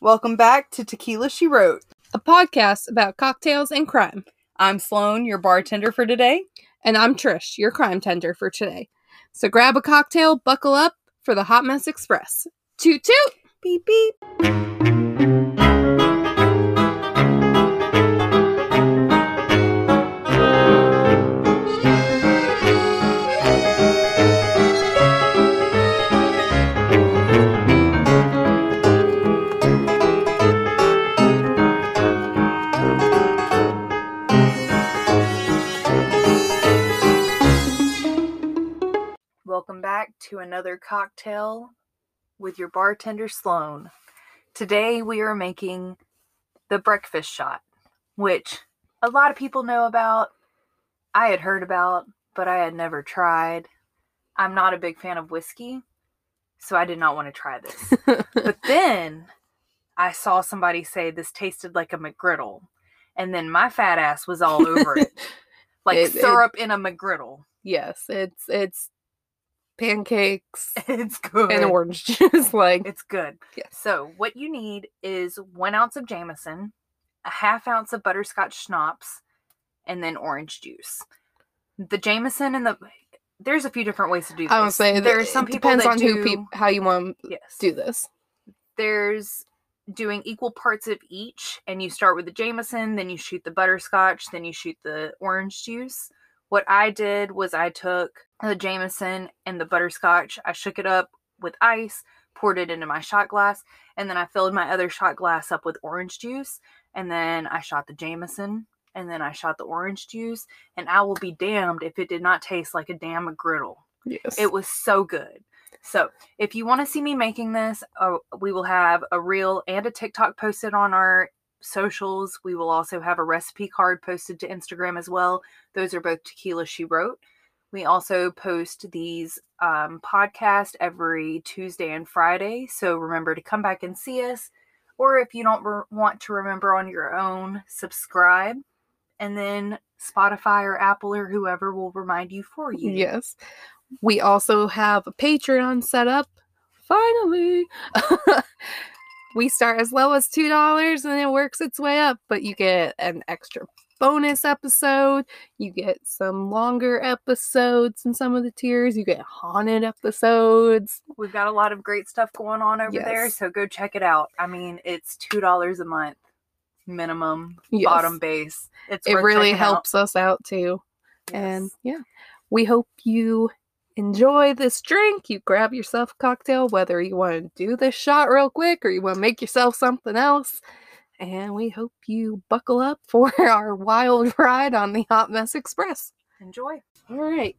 Welcome back to Tequila She Wrote. a podcast about cocktails and crime. I'm Sloan, your bartender for today. And I'm Trish, your crime tender for today. So grab a cocktail, buckle up for the Hot Mess Express. Toot toot! Beep beep. To another cocktail with your bartender Sloan. Today we are making the breakfast shot, which a lot of people know about. I had heard about, but I had never tried. I'm not a big fan of whiskey, so I did not want to try this. but then I saw somebody say this tasted like a McGriddle, and then my fat ass was all over it. Like It- it- syrup in a McGriddle. yes, it's it's pancakes It's good. and orange juice. like It's good. Yes. So what you need is one ounce of Jameson, a half ounce of butterscotch schnapps, and then orange juice. The Jameson and the there's a few different ways to do this. I would say there's some it people depends on do, who peop how you want to yes. do this. There's doing equal parts of each, and you start with the Jameson, then you shoot the butterscotch, then you shoot the orange juice. What I did was I took the Jameson and the butterscotch, I shook it up with ice, poured it into my shot glass, and then I filled my other shot glass up with orange juice, and then I shot the Jameson, and then I shot the orange juice, and I will be damned if it did not taste like a damn griddle. Yes. It was so good. So, if you want to see me making this, uh, we will have a reel and a TikTok posted on our socials. We will also have a recipe card posted to Instagram as well. Those are both Tequila She Wrote. We also post these um, podcasts every Tuesday and Friday. So, remember to come back and see us. Or if you don't re- want to remember on your own, subscribe. And then Spotify or Apple or whoever will remind you for you. Yes. We also have a Patreon set up. Finally. we start as low as $2 and it works its way up, but you get an extra bonus episode. You get some longer episodes in some of the tiers. You get haunted episodes. We've got a lot of great stuff going on over there, so go check it out. I mean, it's two dollars a month minimum, Yes. bottom base. It's It really checking out. helps us out too. And yeah, we hope you enjoy this drink. You grab yourself a cocktail, whether you want to do this shot real quick or you want to make yourself something else. And we hope you buckle up for our wild ride on the Hot Mess Express. enjoy. All right.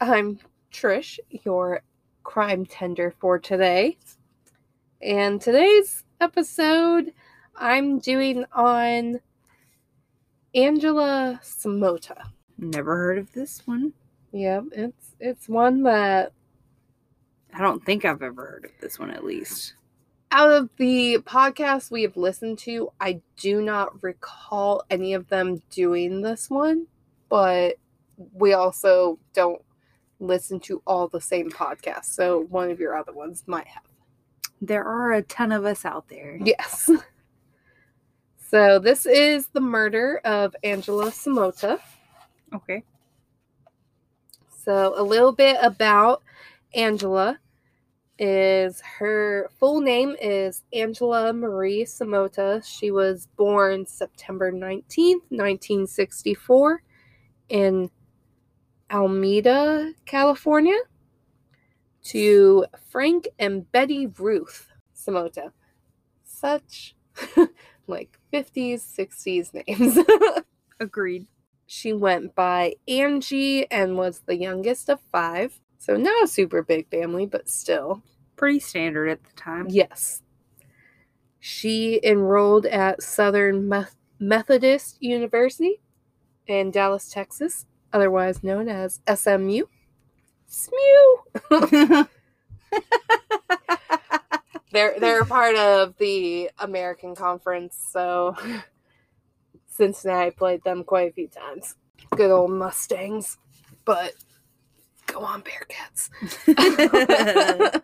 I'm Trish, your crime tender for today. And today's episode I'm doing on Angela Samota. Never heard of this one. Yep, it's it's one that I don't think I've ever heard of this one at least. out of the podcasts we have listened to, I do not recall any of them doing this one, but we also don't listen to all the same podcasts. So one of your other ones might have. There are a ton of us out there. Yes. So this is the murder of Angela Samota. Okay. So, a little bit about Angela is her full name is Angela Marie Samota. She was born September 19th, 1964 in Alameda, California to Frank and Betty Ruth Samota. Such like 50s, 60s names. Agreed. She went by Angie and was the youngest of five. So not a super big family, but still. Pretty standard at the time. Yes. She enrolled at Southern Methodist University in Dallas, Texas, otherwise known as SMU. SMU. They're they're part of the American Conference, so Cincinnati played them quite a few times. Good old Mustangs, but go on Bearcats. uh,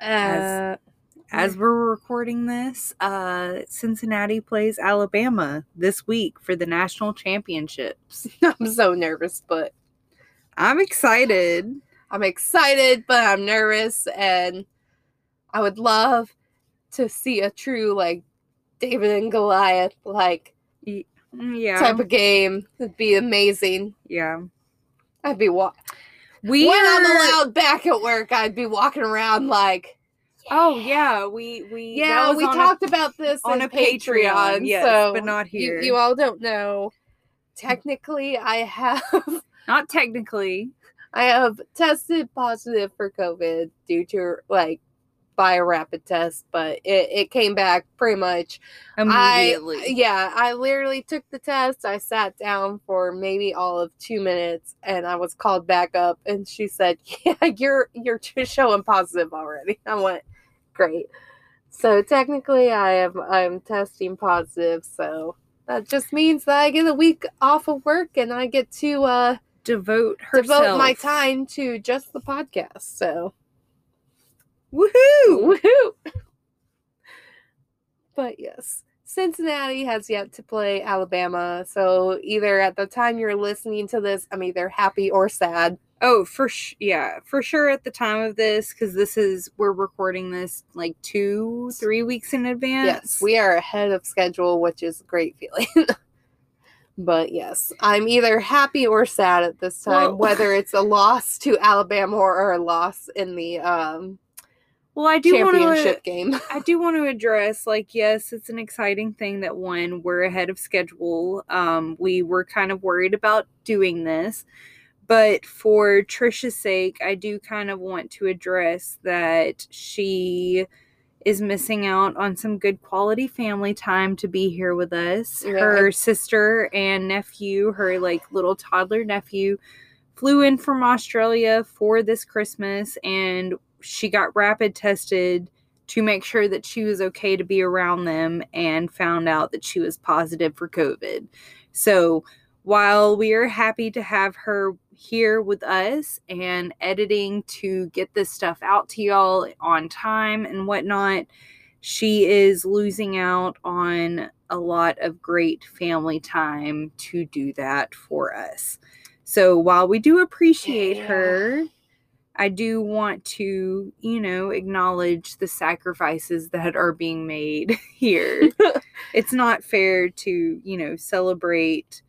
As- as we're recording this, uh, Cincinnati plays Alabama this week for the national championships. I'm so nervous, but I'm excited. I'm excited, but I'm nervous, and I would love to see a true like David and Goliath like Yeah. type of game. It'd be amazing. yeah. I'd be wa- We when I'm allowed back at work. I'd be walking around like, Oh yeah, we we yeah, we on a- talked about this on a Patreon, yes, so but not you- here. You, all don't know. Technically, I have not technically. I have tested positive for COVID due to like by a rapid test, but it, it came back pretty much Immediately. I, yeah, I literally took the test. I sat down for maybe all of two minutes, and I was called back up, and she said, "Yeah, you're you're showing positive already." I went, "Great." So technically, I am I'm testing positive. So that just means that I get a week off of work, and I get to uh, devote herself. devote my time to just the podcast. So Woohoo! Woohoo! But yes, Cincinnati has yet to play Alabama. So either at the time you're listening to this, I'm either happy or sad. Oh, for sh- yeah, for sure. At the time of this, because this is we're recording this like two, three weeks in advance. Yes, we are ahead of schedule, which is a great feeling. but yes, I'm either happy or sad at this time, Well- whether it's a loss to Alabama or a loss in the um, Well, I do want to, game. I do want to address, like, yes, it's an exciting thing that one we're ahead of schedule. Um, we were kind of worried about doing this, but for Trisha's sake, I do kind of want to address that she is missing out on some good quality family time to be here with us. Yeah. Her sister and nephew, her like little toddler nephew, flew in from Australia for this Christmas and she got rapid tested to make sure that she was okay to be around them and found out that she was positive for COVID. So while we are happy to have her here with us and editing to get this stuff out to y'all on time and whatnot, she is losing out on a lot of great family time to do that for us. So while we do appreciate Yeah. her, I do want to, you know, acknowledge the sacrifices that are being made here. it's not fair to, you know, celebrate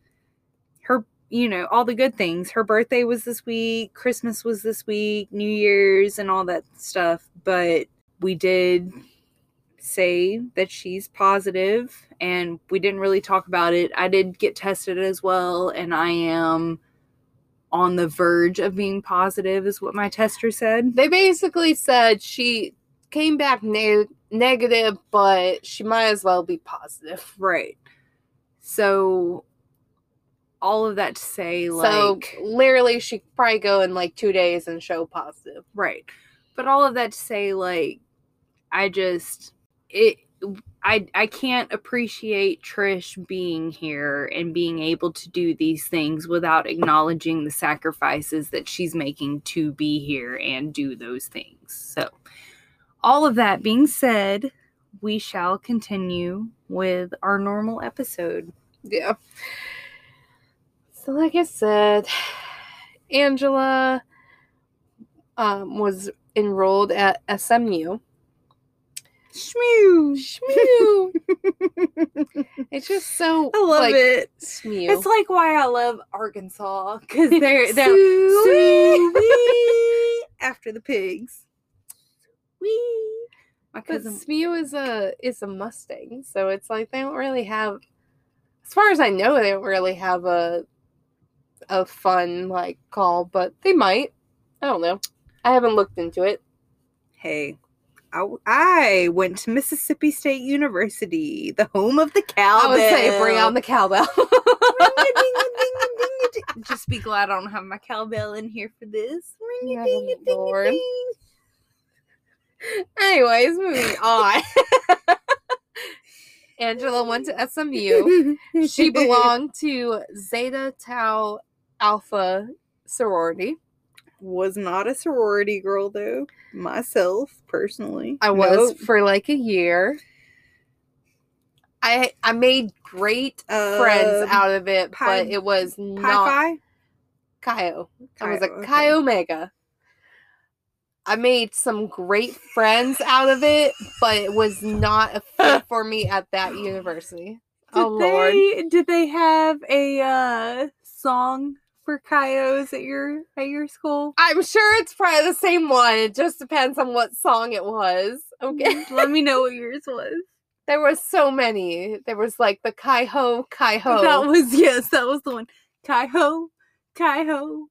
her, you know, all the good things. Her birthday was this week, Christmas was this week, New Year's, and all that stuff. But we did say that she's positive and we didn't really talk about it. I did get tested as well, and I am on the verge of being positive, is what my tester said. they basically said she came back ne- negative, but she might as well be positive. Right. So, all of that to say, like, so literally, she could probably go in like two days and show positive. right. But all of that to say, like, I just, it, I, I can't appreciate Trish being here and being able to do these things without acknowledging the sacrifices that she's making to be here and do those things. So, all of that being said, we shall continue with our normal episode. Yeah. So, like I said, Angela um, was enrolled at SMU. Shmoo! Shmoo. it's just so I love like, it. SMU. It's like why I love Arkansas because they're they're Sweet. After the pigs. Wee. My But cousin, SMU is a is a Mustang, so it's like they don't really have, as far as I know, they don't really have a a fun like call, but they might. I don't know. I haven't looked into it. hey, I, I went to Mississippi State University, the home of the cowbell. I would say bring on the cowbell. Just be glad I don't have my cowbell in here for this. Lord. Anyways, moving on. Angela went to SMU. She belonged to Zeta Tau Alpha sorority. Was not a sorority girl though. Myself personally, I was Nope. for like a year. I I made great friends Um, out of it, Pi- but it was Pi not Phi? Chi I was a okay. Chi Omega. I made some great friends out of it, but it was not a fit for me at that university. Did oh lord. did they have a uh song for Chi Os at your at your school? I'm sure it's probably the same one. It just depends on what song it was. Okay. Mm, let me know what yours was. there was so many. There was like the Kai Ho, Kai Ho. That was yes, that was the one. Kai ho, Kai ho.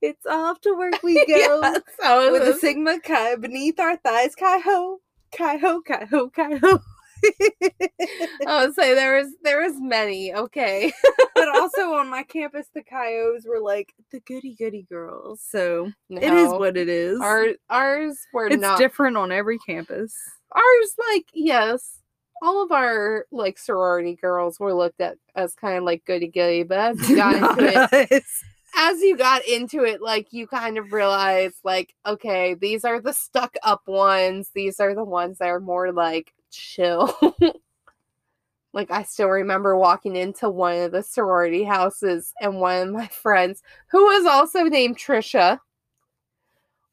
It's off to work we go. Yes, With a Sigma Chi beneath our thighs. Kai ho, Kai ho, Kai ho, Kai ho. I would say there was there was many. Okay. but also on my campus, the Chi Os were like the goody goody girls. So it is what it is. Our ours were it's not different on every campus. ours like yes all of our like sorority girls were looked at as kind of like goody goody but as you got into it as you got into it like you kind of realize like okay these are the stuck up ones these are the ones that are more like chill like i still remember walking into one of the sorority houses and one of my friends who was also named trisha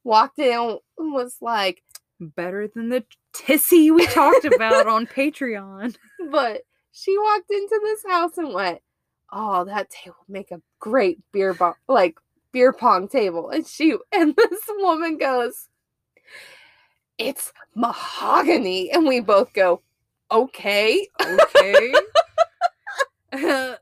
walked in and was like Better than the tissy we talked about on Patreon. But she walked into this house and went, "Oh, that table would make a great beer bong, like beer pong table." And she and this woman goes, "It's mahogany," and we both go, "Okay." okay.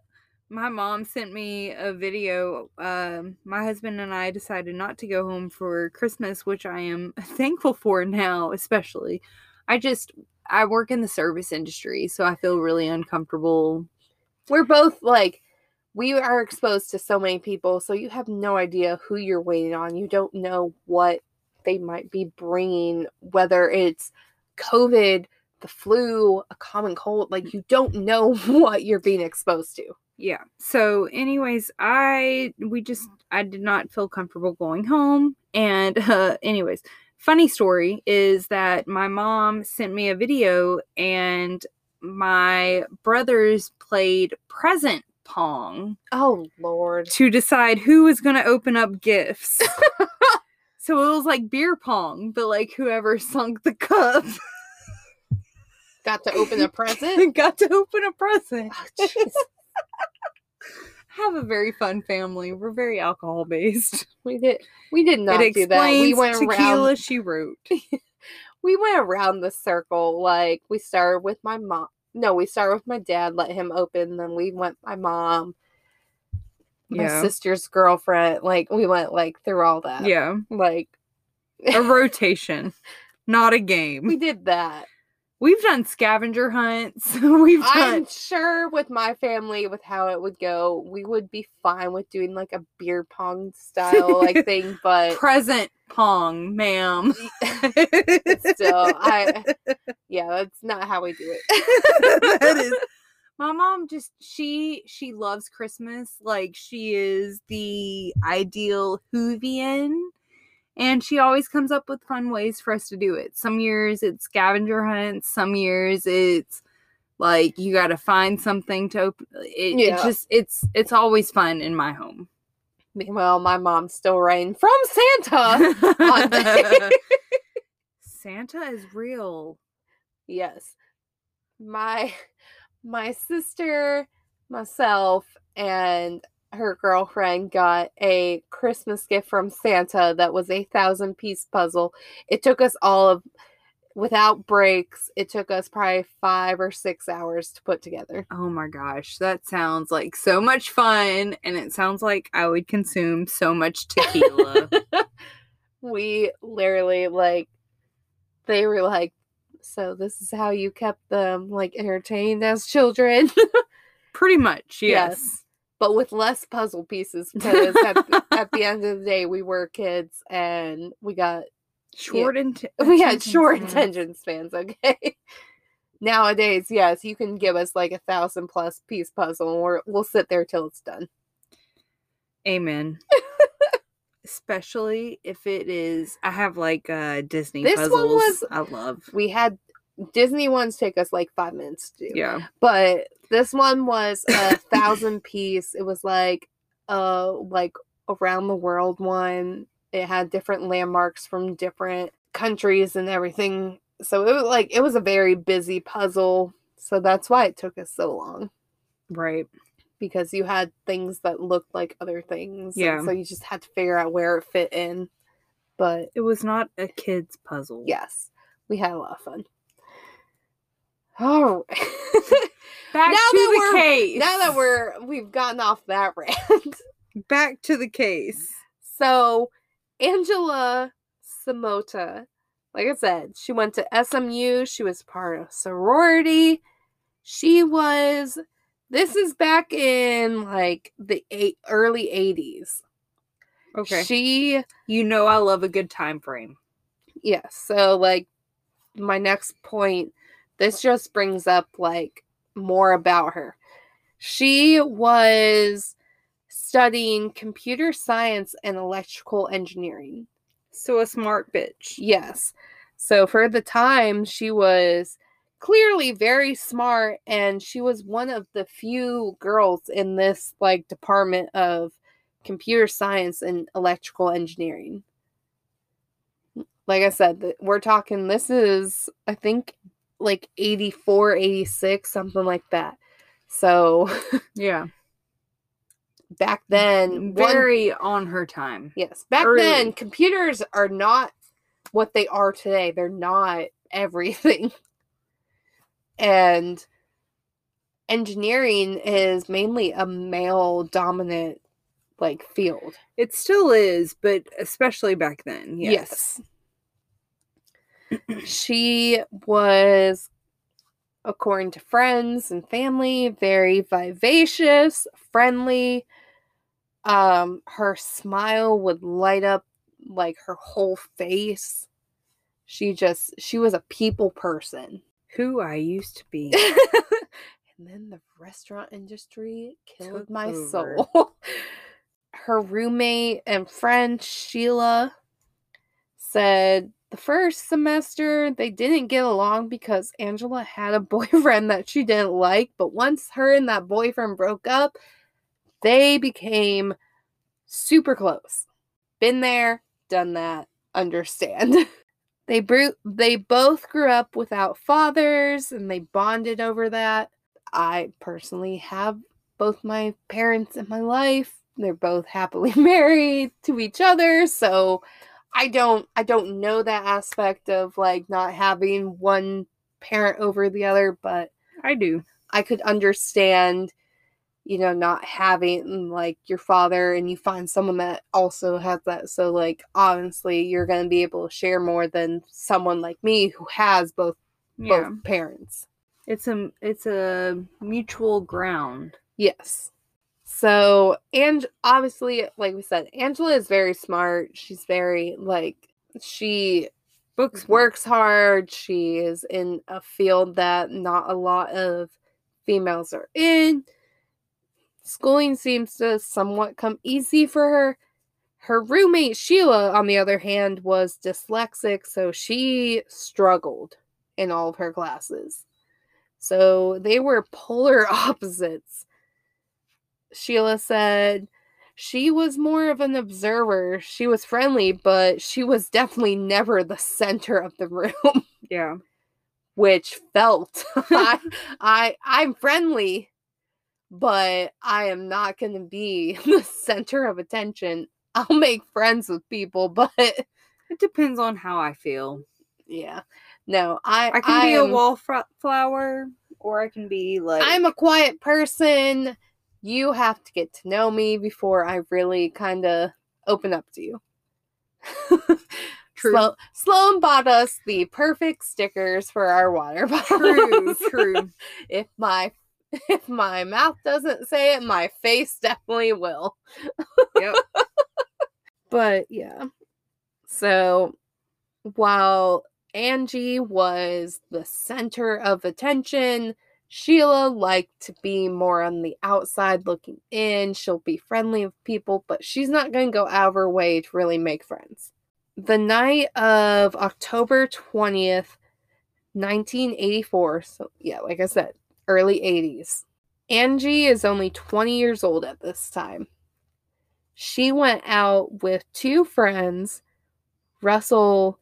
my mom sent me a video. Um, my husband and I decided not to go home for Christmas, which I am thankful for now, especially. I just I work in the service industry, so I feel really uncomfortable. We're both like, we are exposed to so many people, so you have no idea who you're waiting on. You don't know what they might be bringing, whether it's COVID, the flu, a common cold. Like, you don't know what you're being exposed to. Yeah. So, anyways, I we just I did not feel comfortable going home, and uh, anyways, funny story is that my mom sent me a video, and my brothers played present pong Oh, Lord. to decide who was going to open up gifts. so it was like beer pong, but like whoever sunk the cup Got to open a present? got to open a present. Oh, have a very fun family. We're very alcohol based. we did we did not it do that. We went tequila around she wrote. we went around the circle. Like we started with my mom. No, we started with my dad, let him open, then we went my mom, my Yeah. sister's girlfriend. Like we went like through all that. Yeah. Like A rotation, not a game. we did that. We've done scavenger hunts. We've done I'm sure with my family, with how it would go, we would be fine with doing like a beer pong style like thing, but present pong, ma'am. still, I yeah, that's not how we do it. that is my mom just she she loves christmas like she is the ideal hoovian and she always comes up with fun ways for us to do it some years it's scavenger hunts some years it's like you got to find something to open it, Yeah. it just it's it's always fun in my home Meanwhile, my mom's still writing from Santa. santa is real yes. My my sister, myself, and her girlfriend got a Christmas gift from Santa that was a thousand piece puzzle. It took us all of without breaks, it took us probably five or six hours to put together. Oh my gosh, that sounds like so much fun, and it sounds like I would consume so much tequila. we literally like they were like so this is how you kept them like entertained as children Pretty much, Yes. yes. but with less puzzle pieces because at, at the end of the day we were kids and we got Short and we had short attention spans okay nowadays yes you can give us like a thousand plus piece puzzle and we're, we'll sit there till it's done Amen. Especially if it is. I have like uh Disney This one puzzles. was- I love. We had Disney ones take us like five minutes to do. Yeah. But this one was a thousand piece. It was like uh like around the world one. It had different landmarks from different countries and everything. So it was like it was a very busy puzzle. So that's why it took us so long. Right. Because you had things that looked like other things. Yeah. So you just had to figure out where it fit in. But It was not a kid's puzzle. yes, we had a lot of fun. Right. Oh. Back Now to that the case. now that we're we've gotten off that rant. back to the case. so Angela Samota, like I said, she went to SMU. She was part of sorority. She was this is back in like the eight, early 80s. Okay. She you know I love a good time frame. yes, so like my next point, this just brings up like more about her. She was studying computer science and electrical engineering. So a smart bitch. Yes. So for the time, she was clearly very smart and she was one of the few girls in this like department of computer science and electrical engineering. Like I said, we're talking this is I think like 84, 86, something like that. So Yeah. back then, one- Very on her time. Yes. Back early. then, computers are not what they are today. They're not everything. And engineering is mainly a male dominant like field. It still is, but especially back then. Yes. she was according to friends and family very vivacious, friendly. Um her smile would light up like her whole face. She just she was a people person. Who I used to be. and then the restaurant industry killed Took my over. soul. Her roommate and friend Sheila said the first semester they didn't get along because Angela had a boyfriend that she didn't like, but once her and that boyfriend broke up, they became super close. Been there, done that, understand. They bro- they both grew up without fathers and they bonded over that. I personally have both my parents in my life. They're both happily married to each other, so I don't I don't know that aspect of like not having one parent over the other, but I do. I could understand, you know, not having like your father and you find someone that also has that. So, like, obviously, you're going to be able to share more than someone like me who has both Yeah. both parents. It's a it's a mutual ground. Yes. So, and obviously, like we said, Angela is very smart. She's very like she Books works hard. She is in a field that not a lot of females are in. Schooling seems to somewhat come easy for her. Her roommate Sheila, on the other hand, was dyslexic, so she struggled in all of her classes. So they were polar opposites. Sheila said she was more of an observer. She was friendly, but she was definitely never the center of the room, Yeah. which felt I, I I'm friendly, but I am not going to be the center of attention. I'll make friends with people, but It depends on how I feel. yeah. No, I I can be a wallflower or I can be like I'm a quiet person. You have to get to know me before I really kind of open up to you. True. Sloan, Sloan bought us the perfect stickers for our water bottles. true, true. if my if my mouth doesn't say it, my face definitely will. Yep. But yeah. So while Angie was the center of attention, Sheila liked to be more on the outside looking in. She'll be friendly with people, but she's not going to go out of her way to really make friends. The night of October 20th, 1984, so yeah, like I said, early 80s, Angie is only 20 years old at this time. She went out with two friends, Russell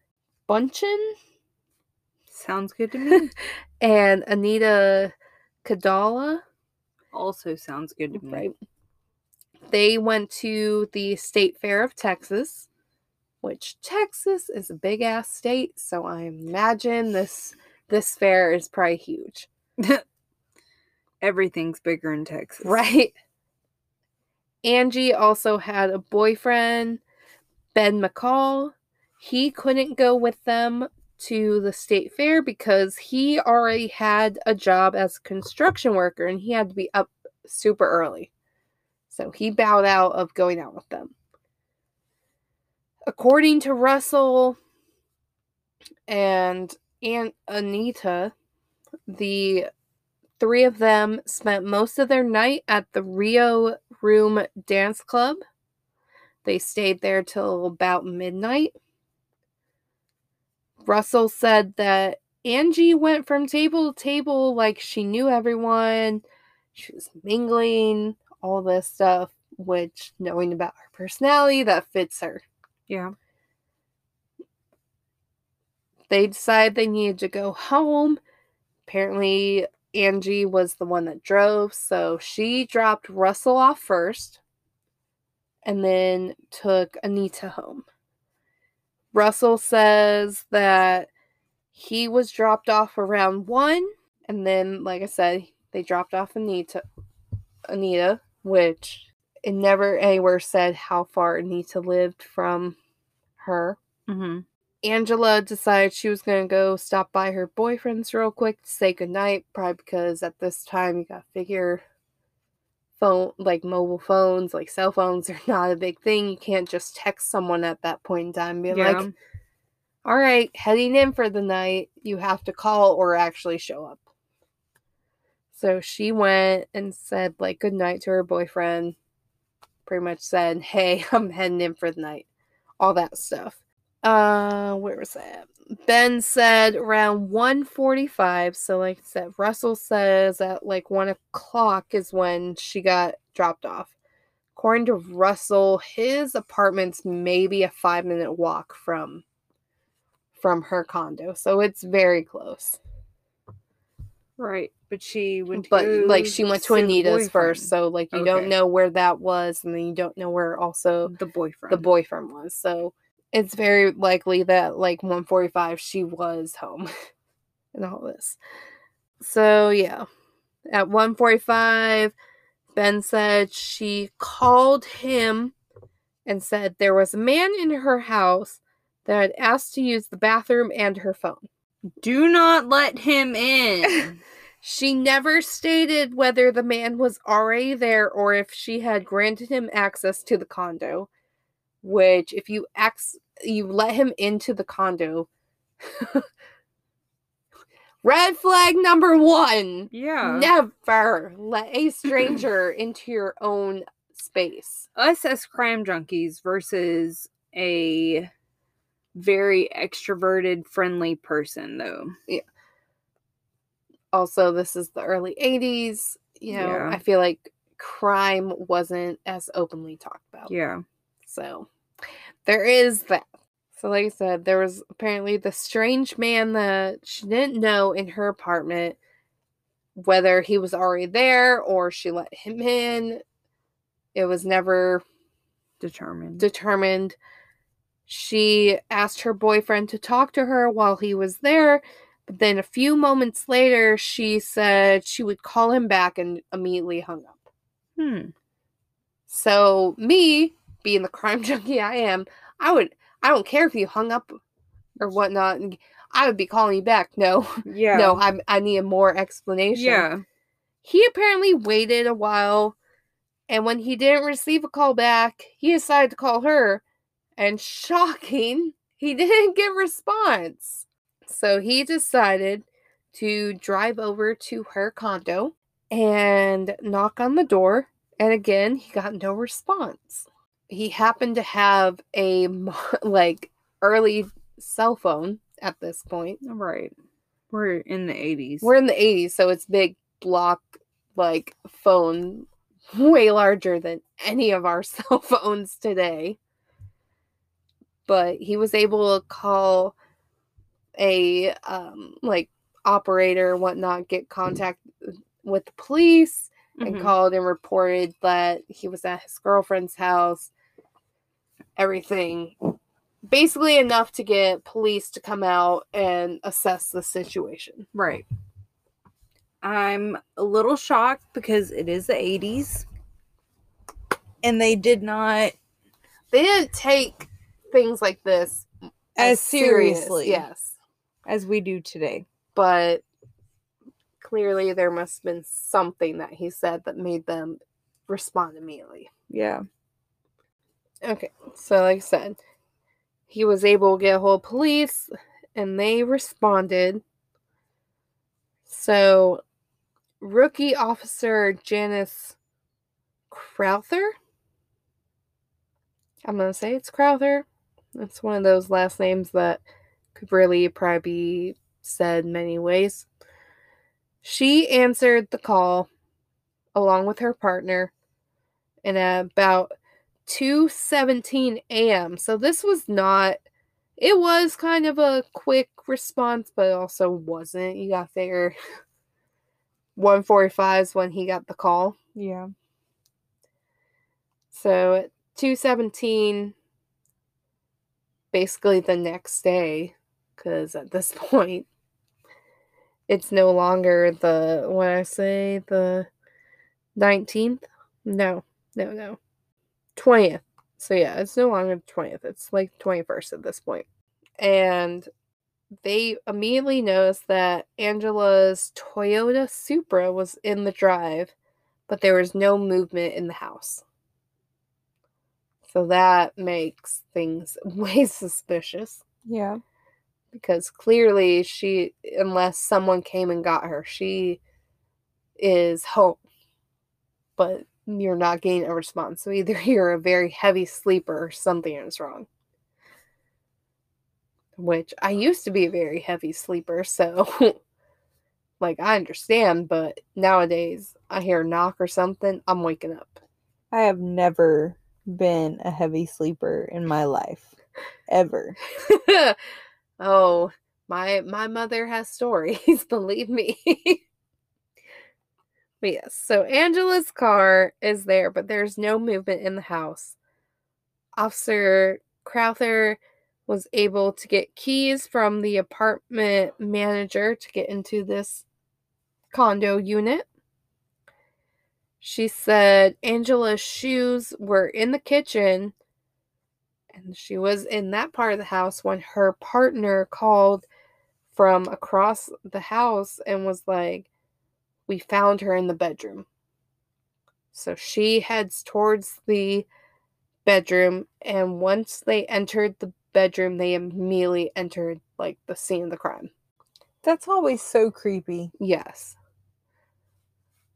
Buchanan Sounds good to me. and Anita Kadala. also sounds good to me. Right. They went to the State Fair of Texas, which Texas is a big ass state, so I imagine this this fair is probably huge. Everything's bigger in Texas. Right. Angie also had a boyfriend, Ben McCall. He couldn't go with them to the state fair because he already had a job as a construction worker and he had to be up super early. So he bowed out of going out with them. According to Russell and Aunt Anita, the three of them spent most of their night at the Rio Room Dance Club. They stayed there till about midnight. Russell said that Angie went from table to table like she knew everyone. She was mingling, all this stuff, which knowing about her personality, that fits her. Yeah. They decided they needed to go home. Apparently, Angie was the one that drove, so she dropped Russell off first and then took Anita home. Russell says that he was dropped off around one, and then, like I said, they dropped off Anita, Anita, which it never anywhere said how far Anita lived from her. Mm-hmm. Angela decided she was gonna go stop by her boyfriend's real quick to say goodnight, probably because at this time you gotta figure phone like mobile phones, like cell phones are not a big thing. You can't just text someone at that point in time and be Yeah. like, all right, heading in for the night. You have to call or actually show up. So she went and said like good night to her boyfriend. Pretty much said, "Hey, I'm heading in for the night." All that stuff. Uh, where was that? Ben said around 1:45. So like I said, Russell says at like one o'clock is when she got dropped off. According to Russell, his apartment's maybe a five minute walk from from her condo, so it's very close. Right. But she went But like she went to Anita's first, so like you Okay. don't know where that was, and then you don't know where also the boyfriend. the boyfriend was. So it's very likely that like 145 she was home and all this. So yeah. At 145 Ben said she called him and said there was a man in her house that had asked to use the bathroom and her phone. Do not let him in. She never stated whether the man was already there or if she had granted him access to the condo. Which, if you ex- you let him into the condo, red flag number one: yeah. never let a stranger into your own space. Us as crime junkies versus a very extroverted, friendly person, though. Yeah. Also, this is the early '80s. You know, Yeah. I feel like crime wasn't as openly talked about. Yeah. So there is that. So, like I said, there was apparently the strange man that she didn't know in her apartment, whether he was already there or she let him in. It was never Determined. determined. She asked her boyfriend to talk to her while he was there, but then a few moments later, she said she would call him back and immediately hung up. hmm. So me, being the crime junkie I am, I would I don't care if you hung up or whatnot. and I would be calling you back. No, Yeah. no, I I need more explanation. Yeah. He apparently waited a while, and when he didn't receive a call back, he decided to call her. And shocking, he didn't get response. So he decided to drive over to her condo and knock on the door. And again, he got no response. He happened to have a like early cell phone at this point. Right. We're in the 80s. We're in the 80s, so it's big block like phone, way larger than any of our cell phones today. But he was able to call a um like operator whatnot get contact with the police and Mhm. called and reported that he was at his girlfriend's house everything basically enough to get police to come out and assess the situation Right. I'm a little shocked because it is the 80s. And they did not they didn't take things like this as serious, seriously yes as we do today. but clearly there must have been something that he said that made them respond immediately Yeah. Okay, so like I said, he was able to get a hold of police and they responded. So, rookie officer Janice Crowther, I'm going to say it's Crowther. It's one of those last names that could really probably be said many ways. She answered the call along with her partner and at about 2:17 a.m. So this was not it was kind of a quick response but it also wasn't. You got there 145 is when he got the call. Yeah. So at 217 basically the next day cuz at this point it's no longer the what I say the 19th? No. No, no. 20th. So yeah, it's no longer the 20th. It's like 21st at this point. And they immediately noticed that Angela's Toyota Supra was in the drive, but there was no movement in the house. So that makes things way suspicious Yeah. because clearly she unless someone came and got her, she is home. But you're not getting a response. So either you're a very heavy sleeper or something is wrong. Which I used to be a very heavy sleeper, so like I understand, but nowadays I hear a knock or something, I'm waking up. I have never been a heavy sleeper in my life. Ever. oh, my my mother has stories, believe me. But yes, so Angela's car is there, but there's no movement in the house. Officer Crowther was able to get keys from the apartment manager to get into this condo unit. She said Angela's shoes were in the kitchen and she was in that part of the house when her partner called from across the house and was like, We found her in the bedroom. So she heads towards the bedroom, and once they entered the bedroom, they immediately entered like the scene of the crime. That's always so creepy. Yes.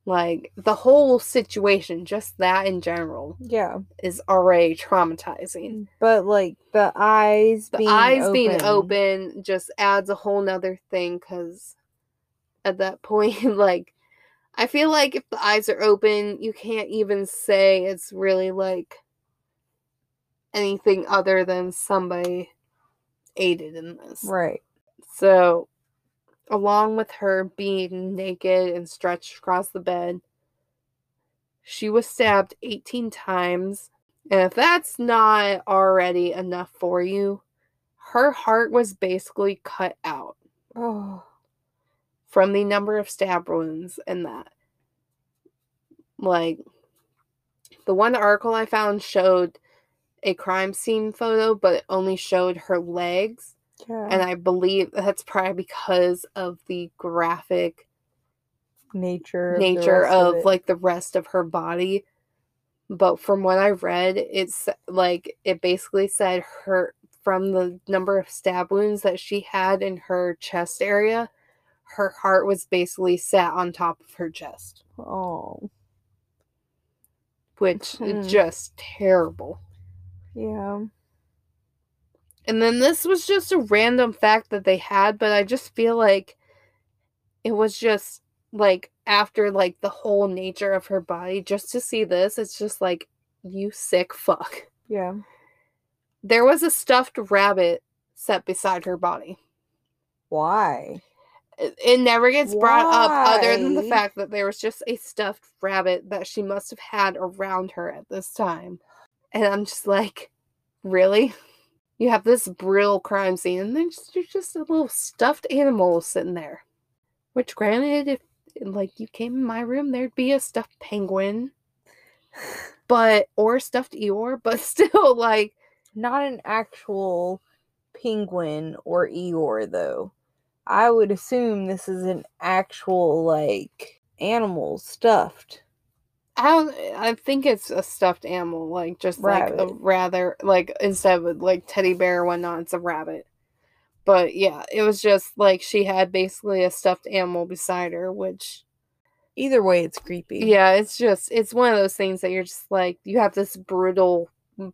Like the whole situation, just that in general, Yeah. is already traumatizing. But like the eyes the being eyes open. being open just adds a whole nother thing because at that point like i feel like if the eyes are open you can't even say it's really like anything other than somebody aided in this Right. so along with her being naked and stretched across the bed she was stabbed 18 times and if that's not already enough for you her heart was basically cut out Oh. From the number of stab wounds and that. Like, the one article I found showed a crime scene photo, but it only showed her legs. Yeah. And I believe that's probably because of the graphic nature of nature of, it. like the rest of her body. But from what I read, it's like it basically said her from the number of stab wounds that she had in her chest area, her heart was basically sat on top of her chest, Oh, which Hmm. is just terrible. yeah. And then this was just a random fact that they had, but I just feel like it was just like after like the whole nature of her body, just to see this, it's just like, you sick fuck. Yeah. There was a stuffed rabbit set beside her body. Why? It, never gets brought up other than the fact that there was just a stuffed rabbit that she must have had around her at this time. And I'm just like, really? You have this brutal crime scene, and there's there's just a little stuffed animal sitting there. Which, granted, if like you came in my room, there'd be a stuffed penguin, but or stuffed Eeyore, but still, like, Not an actual penguin or Eeyore, though. I would assume this is an actual, like, animal stuffed. I don't. I think it's a stuffed animal, like just like a rather like instead of like teddy bear or whatnot, it's a rabbit. But yeah, it was just like she had basically a stuffed animal beside her, which Either way, it's creepy. yeah, it's just it's one of those things that you're just like you have this brutal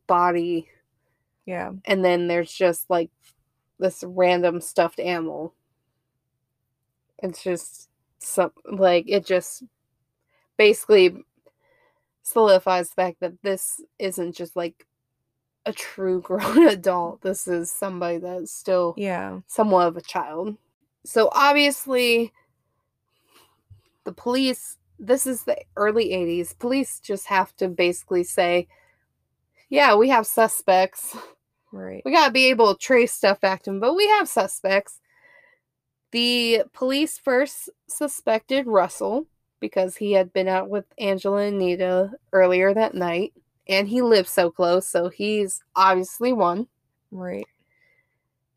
body, Yeah. and then there's just like this random stuffed animal. It's just some like it just basically solidifies the fact that this isn't just like a true grown adult. This is somebody that's still Yeah. somewhat of a child. So obviously, the police, this is the early 80s. Police just have to basically say, yeah, we have suspects. Right. We got to be able to trace stuff back to them, but we have suspects. The police first suspected Russell because he had been out with Angela and Nita earlier that night, and he lives so close, so he's obviously one. Right.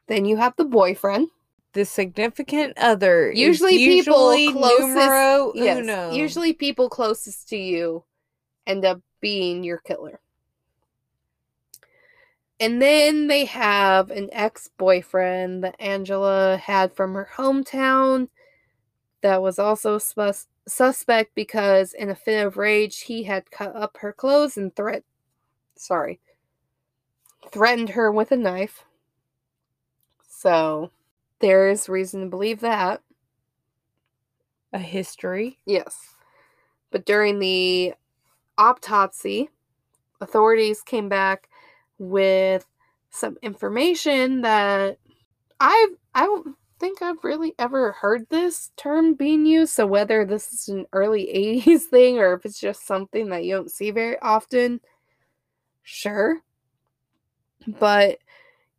Then you have the boyfriend. The significant other. Usually people usually closest- Yes, usually people closest to you end up being your killer. And then they have an ex boyfriend that Angela had from her hometown that was also sus- suspect because, in a fit of rage, he had cut up her clothes and threat. Sorry. Threatened her with a knife. So, there is reason to believe that. a history. Yes. But during the autopsy, authorities came back with some information that I've I don't think I've really ever heard this term being used. So whether this is an early 80s thing or if it's just something that you don't see very often, sure. But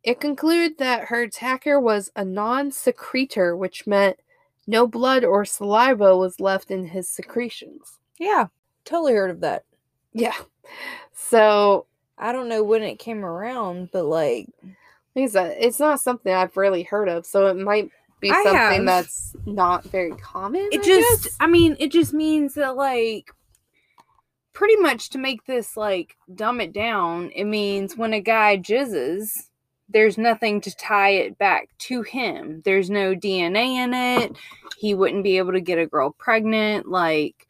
it concluded that her attacker was a non secretor, which meant no blood or saliva was left in his secretions. Yeah. Totally heard of that. Yeah. So, I don't know when it came around, but like like I said, it's not something I've really heard of. So it might be I something have. that's not very common. it I just guess. i mean it just means that like pretty much to make this like dumb it down it means when a guy jizzes there's nothing to tie it back to him there's no dna in it he wouldn't be able to get a girl pregnant like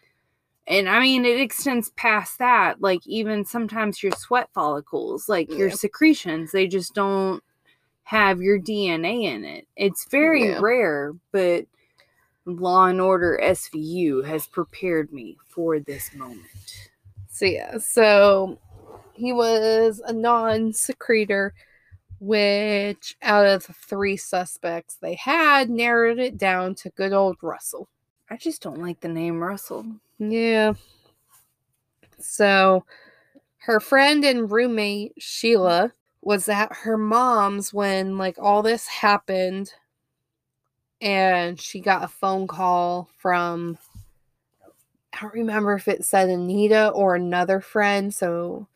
and i mean it extends past that like even sometimes your sweat follicles like your secretions they just don't have your dna in it it's very Yeah. rare but Law and Order SVU has prepared me for this moment. So yeah, so he was a non-secretor, which out of the three suspects they had, narrowed it down to good old Russell. I just don't like the name Russell. Yeah. So her friend and roommate Sheila was at her mom's when like all this happened and she got a phone call from I don't remember if it said Anita or another friend. So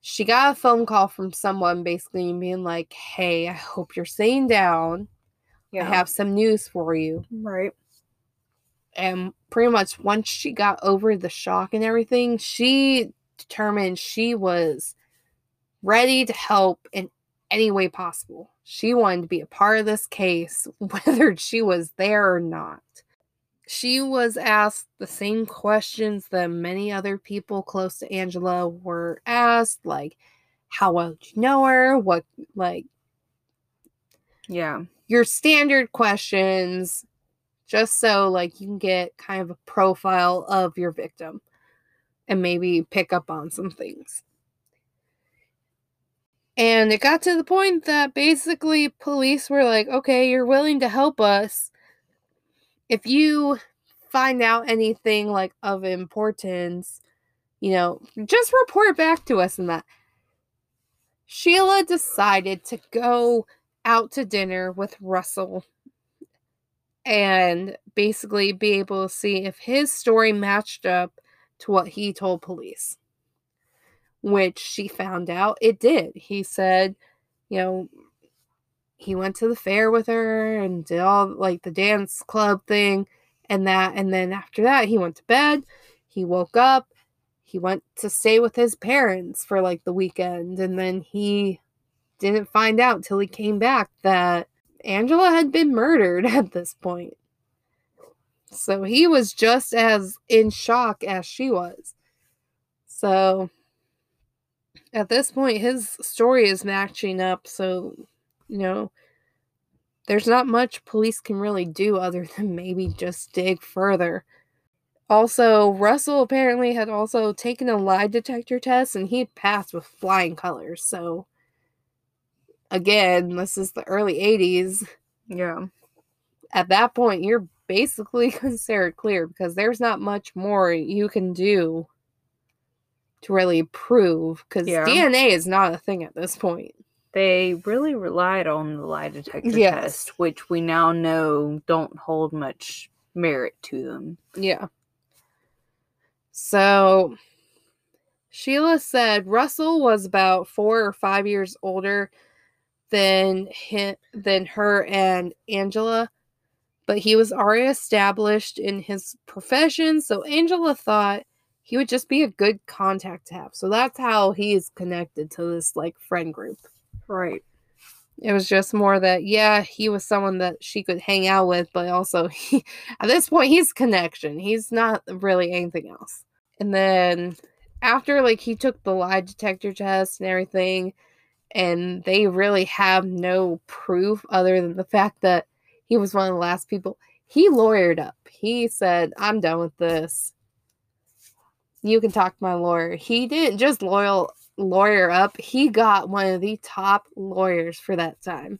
she got a phone call from someone basically being like, Hey, I hope you're staying down. I have some news for you right. and pretty much once she got over the shock and everything, she determined she was ready to help in any way possible. She wanted to be a part of this case, whether she was there or not. she was asked the same questions that many other people close to Angela were asked, like how well do you know her? What like Yeah. your standard questions just so like you can get kind of a profile of your victim and maybe pick up on some things. And it got to the point that basically police were like, okay, you're willing to help us. If you find out anything like of importance, you know, just report back to us and that. Sheila decided to go out to dinner with Russell and basically be able to see if his story matched up to what he told police which she found out it did. He said, you know, he went to the fair with her and did all like the dance club thing and that. And then after that, he went to bed. He woke up. He went to stay with his parents for like the weekend. And then he didn't find out till he came back that Angela had been murdered at this point. So he was just as in shock as she was. So at this point his story is matching up so you know there's not much police can really do other than maybe just dig further also russell apparently had also taken a lie detector test and he passed with flying colors so again this is the early 80s Yeah. at that point you're basically considered clear because there's not much more you can do to really prove because Yeah. DNA is not a thing at this point. They really relied on the lie detector Yes. test, which we now know don't hold much merit to them. Yeah. So Sheila said Russell was about four or five years older than him, than her and Angela, but he was already established in his profession. So Angela thought he would just be a good contact to have. So that's how he is connected to this like friend group. Right. It was just more that yeah, he was someone that she could hang out with, but also he, at this point he's connection. He's not really anything else. And then after like he took the lie detector test and everything, and they really have no proof other than the fact that he was one of the last people. He lawyered up. He said, "I'm done with this. You can talk to my lawyer." He didn't just loyal lawyer up. He got one of the top lawyers for that time.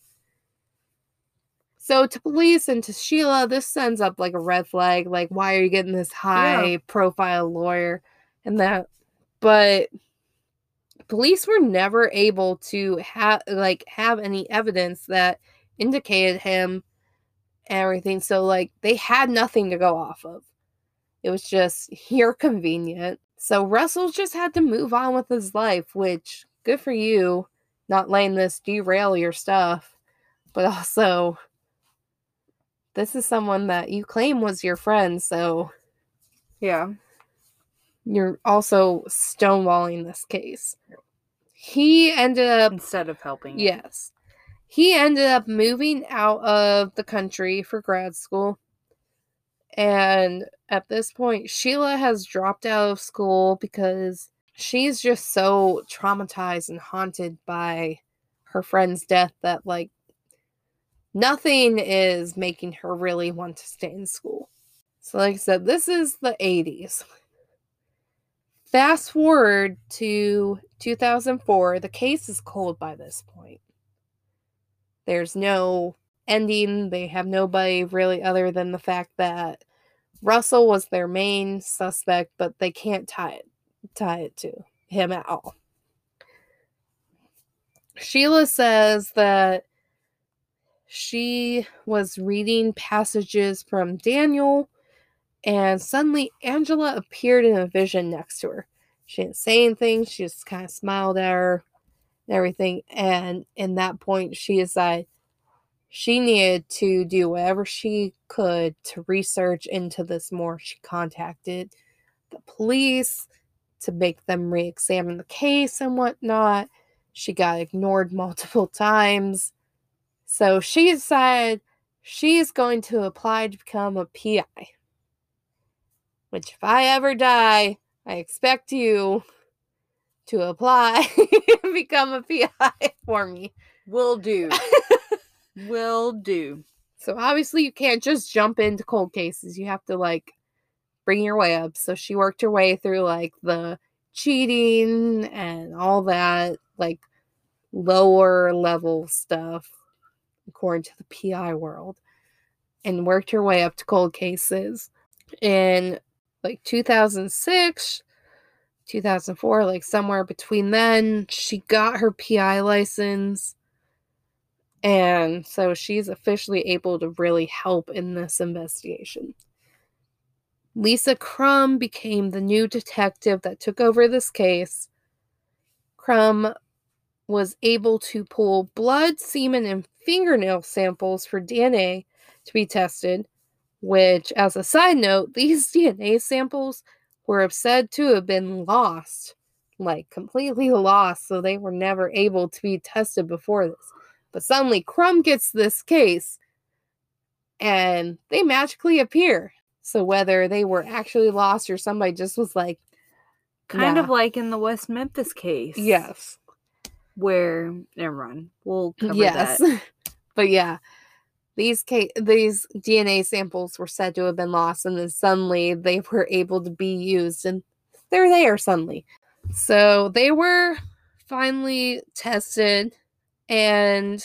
So to police and to Sheila, this sends up like a red flag. Like, why are you getting this high profile lawyer and that? But police were never able to have like have any evidence that indicated him and everything. So like they had nothing to go off of. It was just you're convenient. So Russell just had to move on with his life, which good for you, not letting this derail your stuff. But also this is someone that you claim was your friend, so Yeah. You're also stonewalling this case. He ended up Instead of helping. Yes. He ended up moving out of the country for grad school. And at this point, Sheila has dropped out of school because she's just so traumatized and haunted by her friend's death that, like, nothing is making her really want to stay in school. So, like I said, this is the 80s. Fast forward to 2004, the case is cold by this point. There's no ending, they have nobody really other than the fact that Russell was their main suspect, but they can't tie it tie it to him at all. Sheila says that she was reading passages from Daniel and suddenly Angela appeared in a vision next to her. She didn't say anything, she just kind of smiled at her and everything. And in that point, she decided she needed to do whatever she could to research into this more. She contacted the police to make them re examine the case and whatnot. She got ignored multiple times. So she decided she's going to apply to become a PI. Which, if I ever die, I expect you to apply and become a PI for me. Will do. Will do. So obviously you can't just jump into cold cases. You have to like bring your way up. So she worked her way through like the cheating and all that like lower level stuff according to the PI world and worked her way up to cold cases. In like 2006, 2004, like somewhere between then, she got her PI license. And so she's officially able to really help in this investigation. Lisa Crum became the new detective that took over this case. Crum was able to pull blood, semen, and fingernail samples for DNA to be tested, which, as a side note, these DNA samples were said to have been lost, like completely lost, so they were never able to be tested before this. But suddenly, Crum gets this case and they magically appear. So, whether they were actually lost or somebody just was like, Kind Nah. of like in the West Memphis case. yes, Where never mind. We'll cover yes. that. but yeah, these ca- these DNA samples were said to have been lost, and then suddenly they were able to be used, and there they're there suddenly. So they were finally tested, and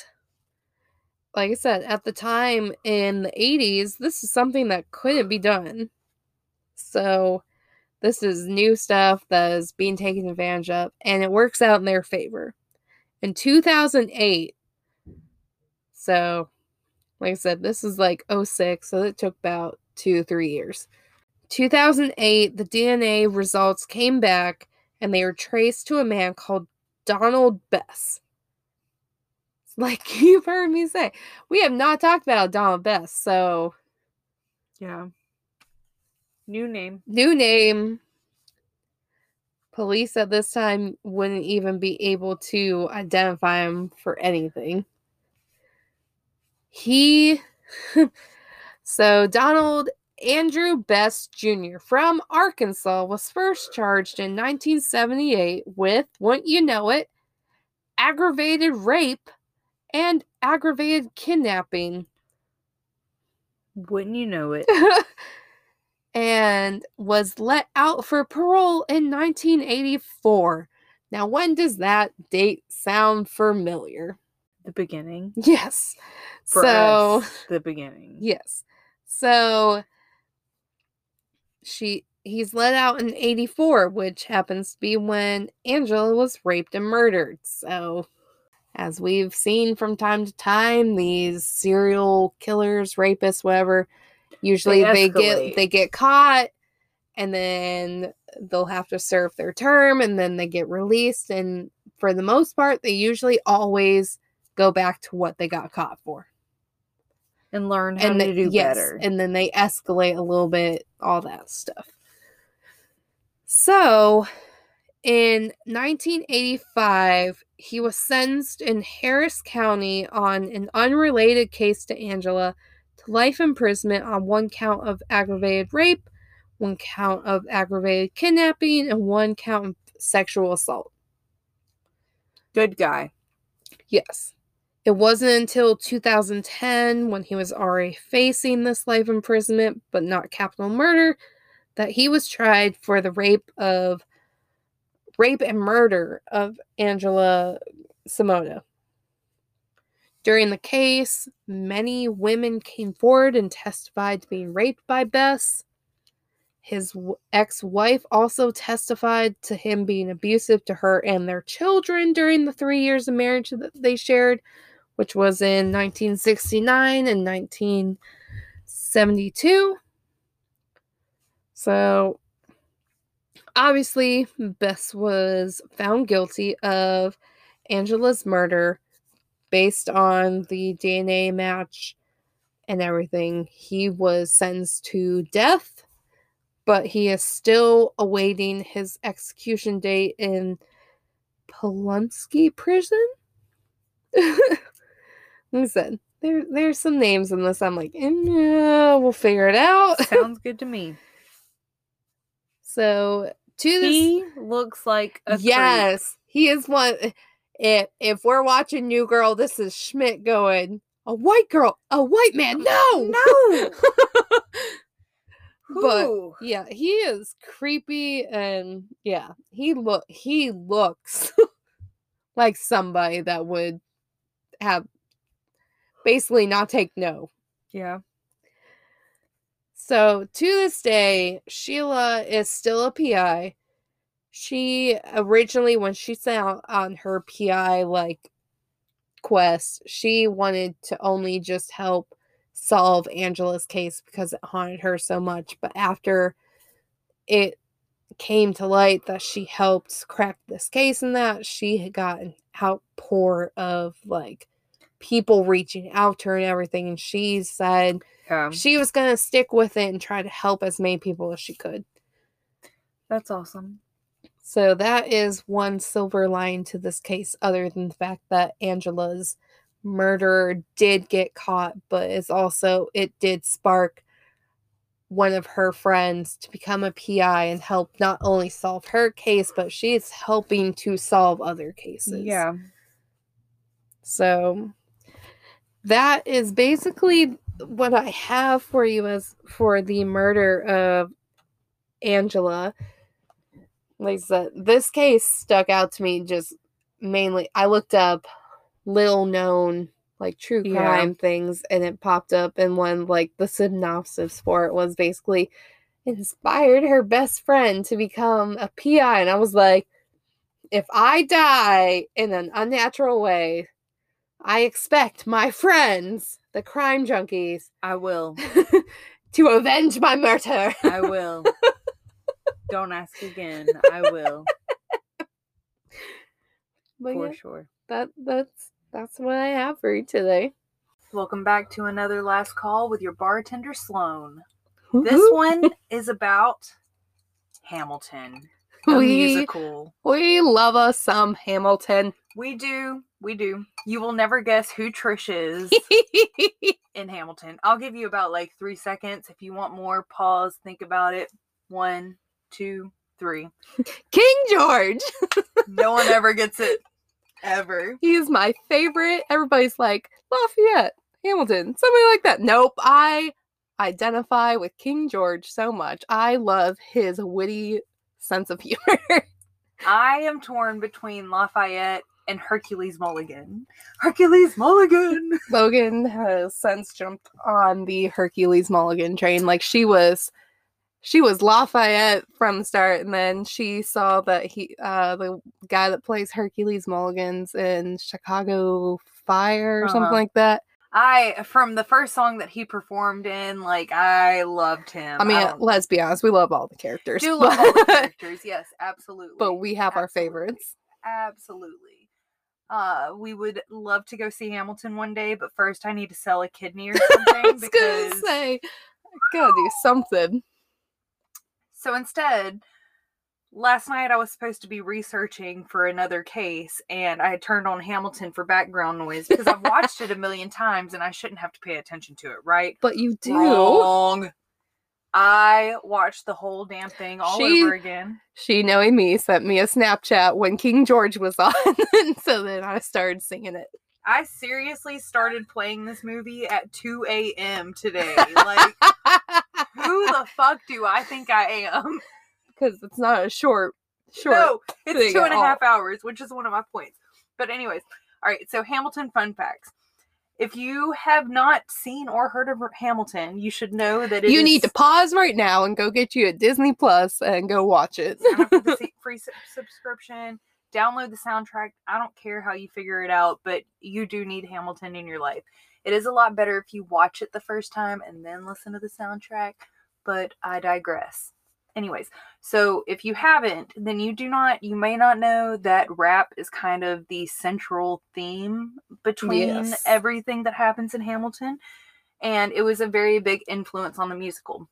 like I said, at the time in the 80s, this is something that couldn't be done. So this is new stuff that is being taken advantage of, and it works out in their favor. In 2008, so like I said, this is like 06, so it took about two, three years. 2008, the DNA results came back and they were traced to a man called Donald Bess. Like you've heard me say, we have not talked about Donald Bess, so Yeah. New name. new name. Police at this time wouldn't even be able to identify him for anything. He, so Donald Andrew Bess Jr. from Arkansas was first charged in 1978 with, wouldn't you know it, aggravated rape and aggravated kidnapping. Wouldn't you know it? and was let out for parole in 1984. Now, when does that date sound familiar? The beginning. Yes. For so, us, the beginning. yes. So she he's let out in 84, which happens to be when Angela was raped and murdered. So as we've seen from time to time, these serial killers, rapists, whatever, usually they, escalate. get they get caught and then they'll have to serve their term and then they get released and for the most part they usually always go back to what they got caught for And learn how and to do yes, better. and then they escalate a little bit all that stuff so in 1985 he was sentenced in harris county on an unrelated case to angela to life imprisonment on one count of aggravated rape one count of aggravated kidnapping and one count of sexual assault Good guy. Yes. It wasn't until 2010, when he was already facing this life imprisonment, but not capital murder, that he was tried for the rape of rape and murder of Angela Samota. During the case, many women came forward and testified to being raped by Bess. His ex-wife also testified to him being abusive to her and their children during the three years of marriage that they shared, which was in 1969 and 1972. So, obviously, Bess was found guilty of Angela's murder based on the DNA match and everything. He was sentenced to death but he is still awaiting his execution date in Polunsky prison. like I said, there there's some names in this. I'm like, "Eh, we'll figure it out. Sounds good to me. So to this He looks like a creep. yes, he is one. If if we're watching New Girl, this is Schmidt going a white girl, a white man. No, No. But- yeah, he is creepy, and yeah, he look he looks like somebody that would have basically not take no. yeah. So to this day, Sheila is still a PI. She originally, when she set out on her PI like quest, she wanted to only just help solve Angela's case because it haunted her so much. But after it came to light that she helped crack this case and that she had gotten outpour of like people reaching out to her and everything, and she said Yeah. she was gonna stick with it and try to help as many people as she could. That's awesome. So that is one silver line to this case, other than the fact that Angela's murderer did get caught, but it's also it did spark one of her friends to become a PI and help not only solve her case, but she's helping to solve other cases. Yeah. So that is basically what I have for you as for the murder of Angela. Like I said, this case stuck out to me just mainly. I looked up little known like true Yeah. crime things and it popped up and one like the synopsis for it was basically inspired her best friend to become a PI and I was like if I die in an unnatural way I expect my friends the crime junkies I will. to avenge my murder I will. Don't ask again. I will. but For yeah, sure. that that's that's what I have for you today Welcome back to another last call with your bartender Sloan. This one is about Hamilton, we musical. we love us some Hamilton We do, we do. You will never guess who Trish is in Hamilton. I'll give you about like three seconds. If you want more, pause, think about it. One, two, three. King George No one ever gets it. Ever. He is my favorite. Everybody's like, Lafayette, Hamilton, somebody like that. Nope. I identify with King George so much. I love his witty sense of humor. I am torn between Lafayette and Hercules Mulligan. Hercules Mulligan. Logan has since jumped on the Hercules Mulligan train. Like she was she was Lafayette from the start, and then she saw that he uh the guy that plays Hercules Mulligans in Chicago Fire or something Uh-huh. like that. I from the first song that he performed in, like I loved him. I mean, don't- let's be honest, we love all the characters. do love all the characters. Yes, absolutely. but we have our favorites. Absolutely. Uh, we would love to go see Hamilton one day, but first I need to sell a kidney or something. I was gonna say, I gotta do something. So instead, last night I was supposed to be researching for another case and I had turned on Hamilton for background noise because I've watched it a million times and I shouldn't have to pay attention to it, right? But you do. Wrong. I watched the whole damn thing all She- over again. She, knowing me, sent me a Snapchat when King George was on, and so then I started singing it. I seriously started playing this movie at 2 a.m. today. Like, who the fuck do I think I am? Because it's not a short, short. No, it's two and a half hours, which is one of my points. But anyways, all right. So Hamilton fun facts. If you have not seen or heard of Hamilton, you should know that it you need to pause right now and go get you a Disney Plus and go watch it. sign up for the se- free sub- subscription. Download the soundtrack. I don't care how you figure it out, but you do need Hamilton in your life. It is a lot better if you watch it the first time and then listen to the soundtrack, but I digress. Anyways, so if you haven't, then you do not, you may not know that rap is kind of the central theme between Yes. everything that happens in Hamilton. And it was a very big influence on the musical.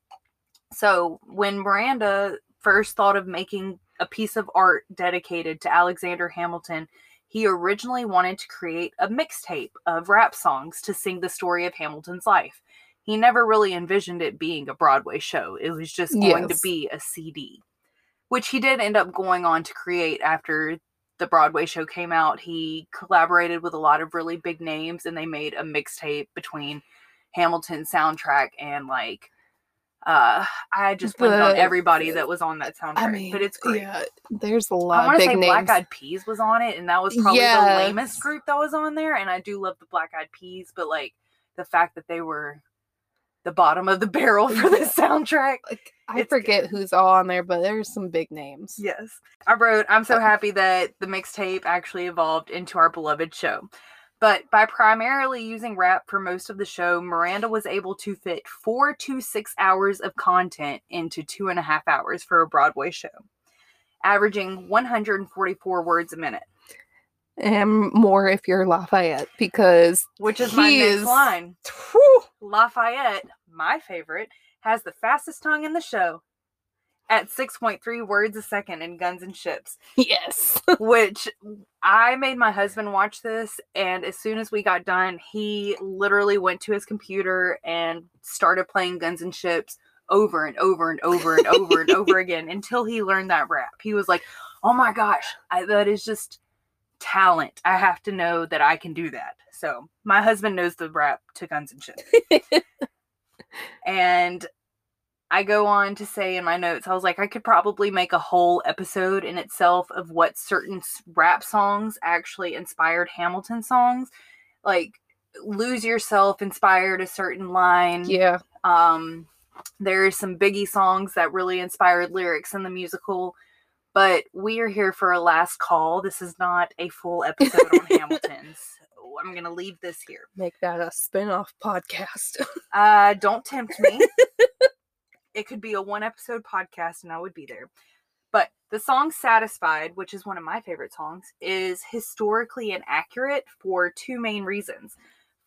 So when Miranda first thought of making a piece of art dedicated to Alexander Hamilton, he originally wanted to create a mixtape of rap songs to sing the story of Hamilton's life. He never really envisioned it being a Broadway show. It was just going to be a CD. which he did end up going on to create after the Broadway show came out. He collaborated with a lot of really big names and they made a mixtape between Hamilton soundtrack and like uh I just blanked on everybody that was on that soundtrack. I mean, but it's great. yeah, there's a lot I want of to say names. Black Eyed Peas was on it, and that was probably Yes. the lamest group that was on there. And I do love the Black Eyed Peas, but like the fact that they were the bottom of the barrel for the soundtrack. like, I it's forget good. who's all on there, but there's some big names. Yes. I wrote, I'm so happy that the mixtape actually evolved into our beloved show. But by primarily using rap for most of the show, Miranda was able to fit four to six hours of content into two and a half hours for a Broadway show, averaging 144 words a minute, And more if you're Lafayette, because which is my next is- line. whew, Lafayette, my favorite, has the fastest tongue in the show at 6.3 words a second in Guns and Ships. yes. which I made my husband watch this, and as soon as we got done, he literally went to his computer and started playing Guns and Ships over and over and over and over and over again until he learned that rap. He was like, "Oh my gosh, I, that is just talent. I have to know that I can do that." So my husband knows the rap to Guns and Ships, and I go on to say in my notes, I was like, I could probably make a whole episode in itself of what certain rap songs actually inspired Hamilton songs. Like, Lose Yourself inspired a certain line. yeah. Um, there's some Biggie songs that really inspired lyrics in the musical. But we are here for a last call. This is not a full episode on Hamilton. So I'm going to leave this here. Make that a spin-off podcast. Uh, don't tempt me. it could be a one episode podcast and I would be there. But the song Satisfied, which is one of my favorite songs, is historically inaccurate for two main reasons.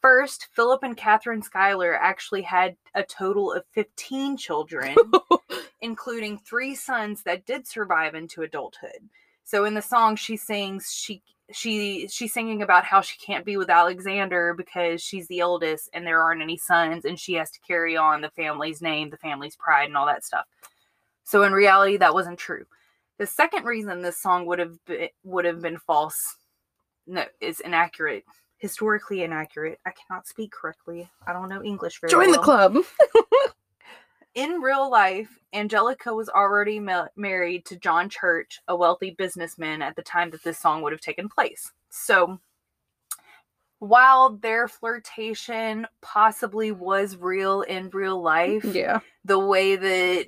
First, Philip and Catherine Schuyler actually had a total of 15 children, including three sons that did survive into adulthood. So in the song she sings she she she's singing about how she can't be with Alexander because she's the eldest and there aren't any sons and she has to carry on the family's name, the family's pride and all that stuff. So in reality that wasn't true. The second reason this song would have been, would have been false no is inaccurate, historically inaccurate. I cannot speak correctly. I don't know English very well. Join the club. in real life, Angelica was already ma- married to John Church, a wealthy businessman at the time that this song would have taken place. So, while their flirtation possibly was real in real life, Yeah. the way that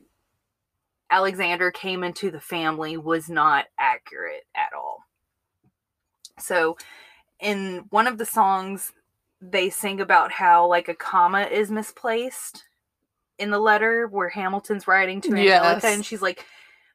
Alexander came into the family was not accurate at all. So, in one of the songs, they sing about how like a comma is misplaced in the letter where Hamilton's writing to Angelica, Yes. and she's like,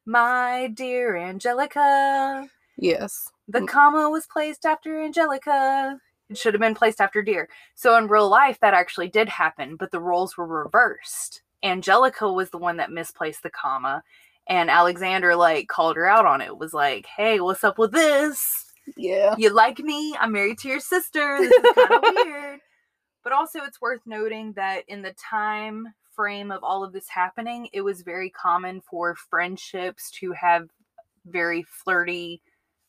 "My dear Angelica, Yes. the Mm. comma was placed after Angelica. It should have been placed after dear. So in real life, that actually did happen, but the roles were reversed. Angelica was the one that misplaced the comma, and Alexander like called her out on it. Was like, "Hey, what's up with this? Yeah. You like me? I'm married to your sister. This is kind of weird." But also, it's worth noting that in the time frame of all of this happening, it was very common for friendships to have very flirty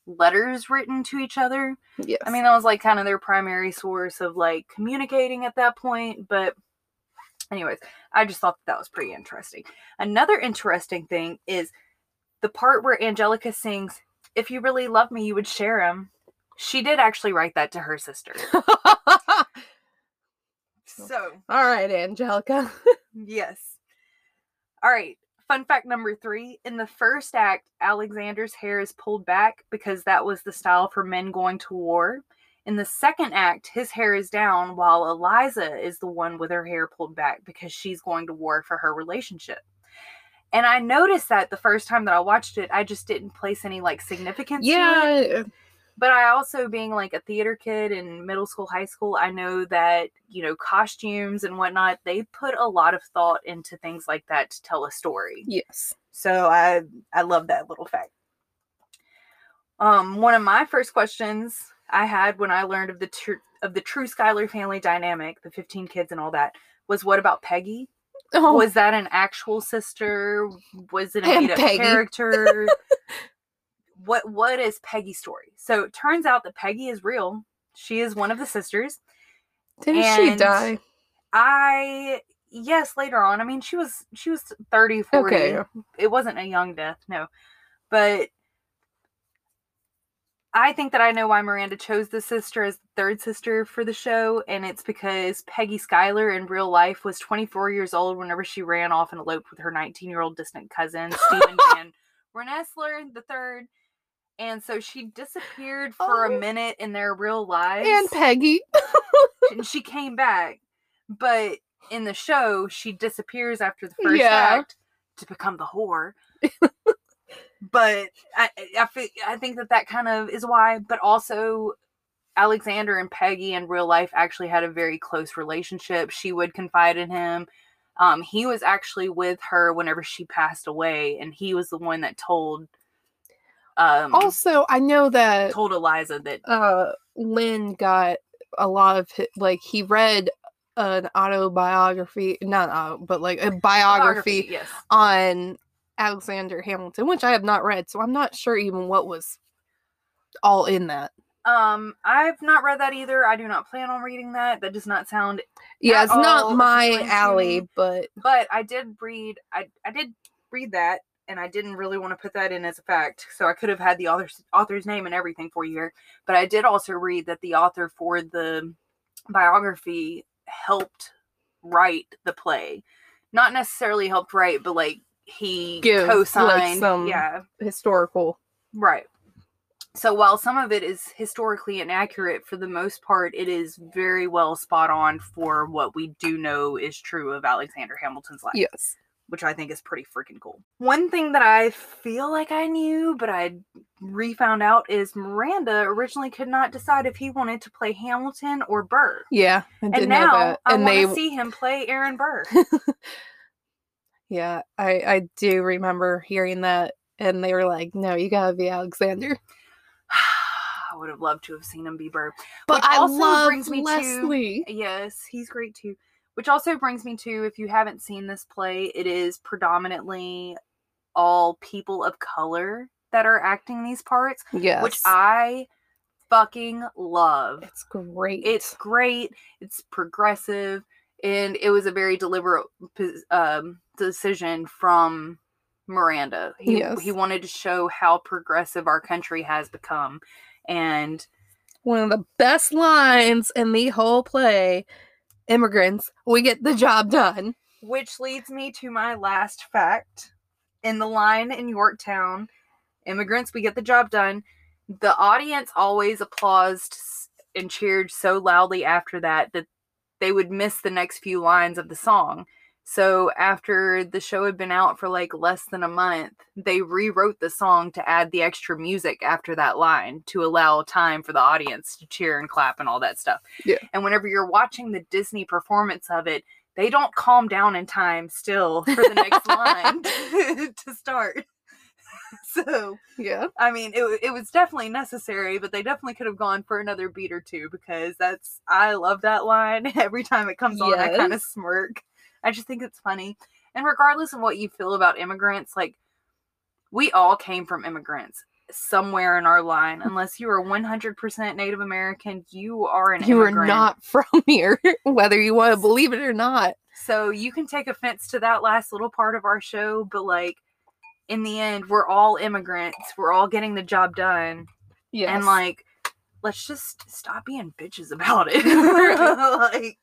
letters written to each other. Yes. I mean, that was like kind of their primary source of like communicating at that point. But, anyways, I just thought that, was pretty interesting. Another interesting thing is the part where Angelica sings, If you really love me, you would share him. She did actually write that to her sister. So, All right, Angelica. yes. All right. Fun fact number three in the first act, Alexander's hair is pulled back because that was the style for men going to war. In the second act, his hair is down while Eliza is the one with her hair pulled back because she's going to war for her relationship. And I noticed that the first time that I watched it, I just didn't place any like significance to it yeah. But I also being like a theater kid in middle school, high school, I know that, you know, costumes and whatnot, they put a lot of thought into things like that to tell a story. Yes. So I I love that little fact. Um one of my first questions I had when I learned of the tr- of the true Schuyler family dynamic, the 15 kids and all that, was what about Peggy? Oh, Was that an actual sister? Was it a made up character? what what is Peggy's story? So it turns out that Peggy is real. She is one of the sisters. didn't she die? I yes, later on. I mean, she was she was 30, 40. Okay. It wasn't a young death, no. But I think that I know why Miranda chose the sister as the third sister for the show, and it's because Peggy Schuyler in real life was 24 years old whenever she ran off and eloped with her 19 year old distant cousin, Stephen Van Rensselaer the third. And so she disappeared for Oh. a minute in their real lives And Peggy. and she came back, but in the show she disappears after the first Yeah. act to become the whore. but I I, feel, I think that that kind of is why. But also, Alexander and Peggy in real life actually had a very close relationship. She would confide in him. Um, he was actually with her whenever she passed away, and he was the one that told um Also, I know that told Eliza that uh Lin got a lot of hi- like he read an autobiography, not uh, but like a biography yes. on Alexander Hamilton, which I have not read, so I'm not sure even what was all in that. Um, I've not read that either. I do not plan on reading that. That does not sound. Yeah, it's not my alley, but But I did read. I I did read that, and I didn't really want to put that in as a fact. So I could have had the author's author's name and everything for you here. But I did also read that the author for the biography helped write the play. Not necessarily helped write, but like he co-signed. some- yeah, historical. Right. So while some of it is historically inaccurate, for the most part, it is very well spot on for what we do know is true of Alexander Hamilton's life, Yes. Which I think is pretty freaking cool. One thing that I feel like I knew, but I refound out is Miranda originally could not decide if he wanted to play Hamilton or Burr. Yeah, And now. I want they to see him play Aaron Burr. Yeah, I I do remember hearing that and they were like, "No, you got to be Alexander." I would have loved to have seen him be Burr. But Which I also love brings me to- Leslie. Yes, he's great too. Which also brings me to if you haven't seen this play, it is predominantly all people of color that are acting these parts, Yes. which I fucking love. it's great. It's great, it's progressive, and it was a very deliberate um, decision from Miranda. He, Yes. he wanted to show how progressive our country has become. And one of the best lines in the whole play. Immigrants, we get the job done. Which leads me to my last fact. In the line in Yorktown, immigrants, we get the job done. The audience always applauded and cheered so loudly after that that they would miss the next few lines of the song. So after the show had been out for like less than a month, they rewrote the song to add the extra music after that line to allow time for the audience to cheer and clap and all that stuff. Yeah. And whenever you're watching the Disney performance of it, they don't calm down in time still for the next line to start. So, Yeah. I mean, it, it was definitely necessary, but they definitely could have gone for another beat or two because that's, I love that line. Every time it comes on, I kind of smirk. I just think it's funny. And regardless of what you feel about immigrants, like, we all came from immigrants somewhere in our line. Mm-hmm. Unless you are 100% Native American, you are an You are not from here, whether you want to believe it or not. So you can take offense to that last little part of our show, but like in the end, we're all immigrants. We're all getting the job done. Yes. And like, let's just stop being bitches about it. like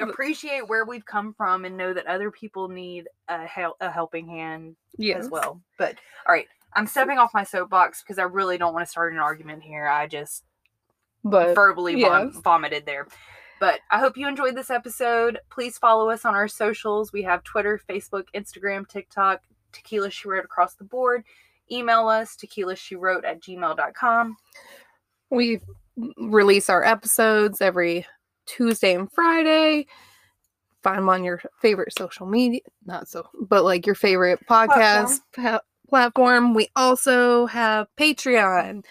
appreciate where we've come from and know that other people need a hel- a helping hand yes. as well. But all right, I'm stepping off my soapbox because I really don't want to start an argument here. I just But verbally vom- vomited there. But I hope you enjoyed this episode. Please follow us on our socials. We have Twitter, Facebook, Instagram, TikTok, Tequila She Wrote across the board. Email us, tequila she wrote at gmail.com. we release our episodes every Tuesday and Friday. Find them on your favorite social media, not so, but like your favorite podcast pa- platform. We also have Patreon.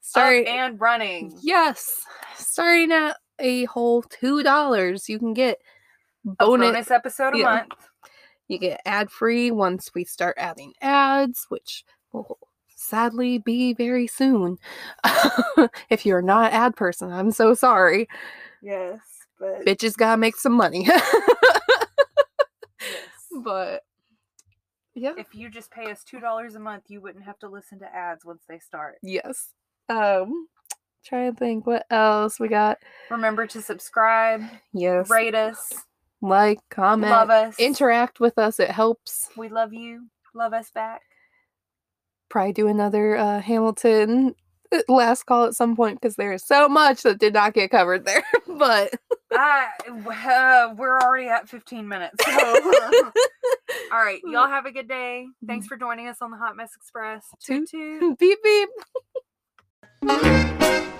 Sorry, Start and running. yes, starting at a whole two dollars, you can get bonus. bonus episode a yeah. month. You get ad free once we start adding ads, which will sadly be very soon. if you're not an ad person, I'm so sorry. Yes, but Bitches gotta make some money. yes. but yeah. if you just pay us two dollars a month, you wouldn't have to listen to ads once they start. Yes. Um try and think what else we got. Remember to subscribe, Yes. rate us, Like, comment, love us, interact with us. It helps. We love you. Love us back. Probably do another uh Hamilton uh, last call at some point because there is so much that did not get covered there. but I, uh, we're already at 15 minutes. So. All right. Y'all have a good day. Thanks for joining us on the Hot Mess Express. Toot Toot. toot. beep beep.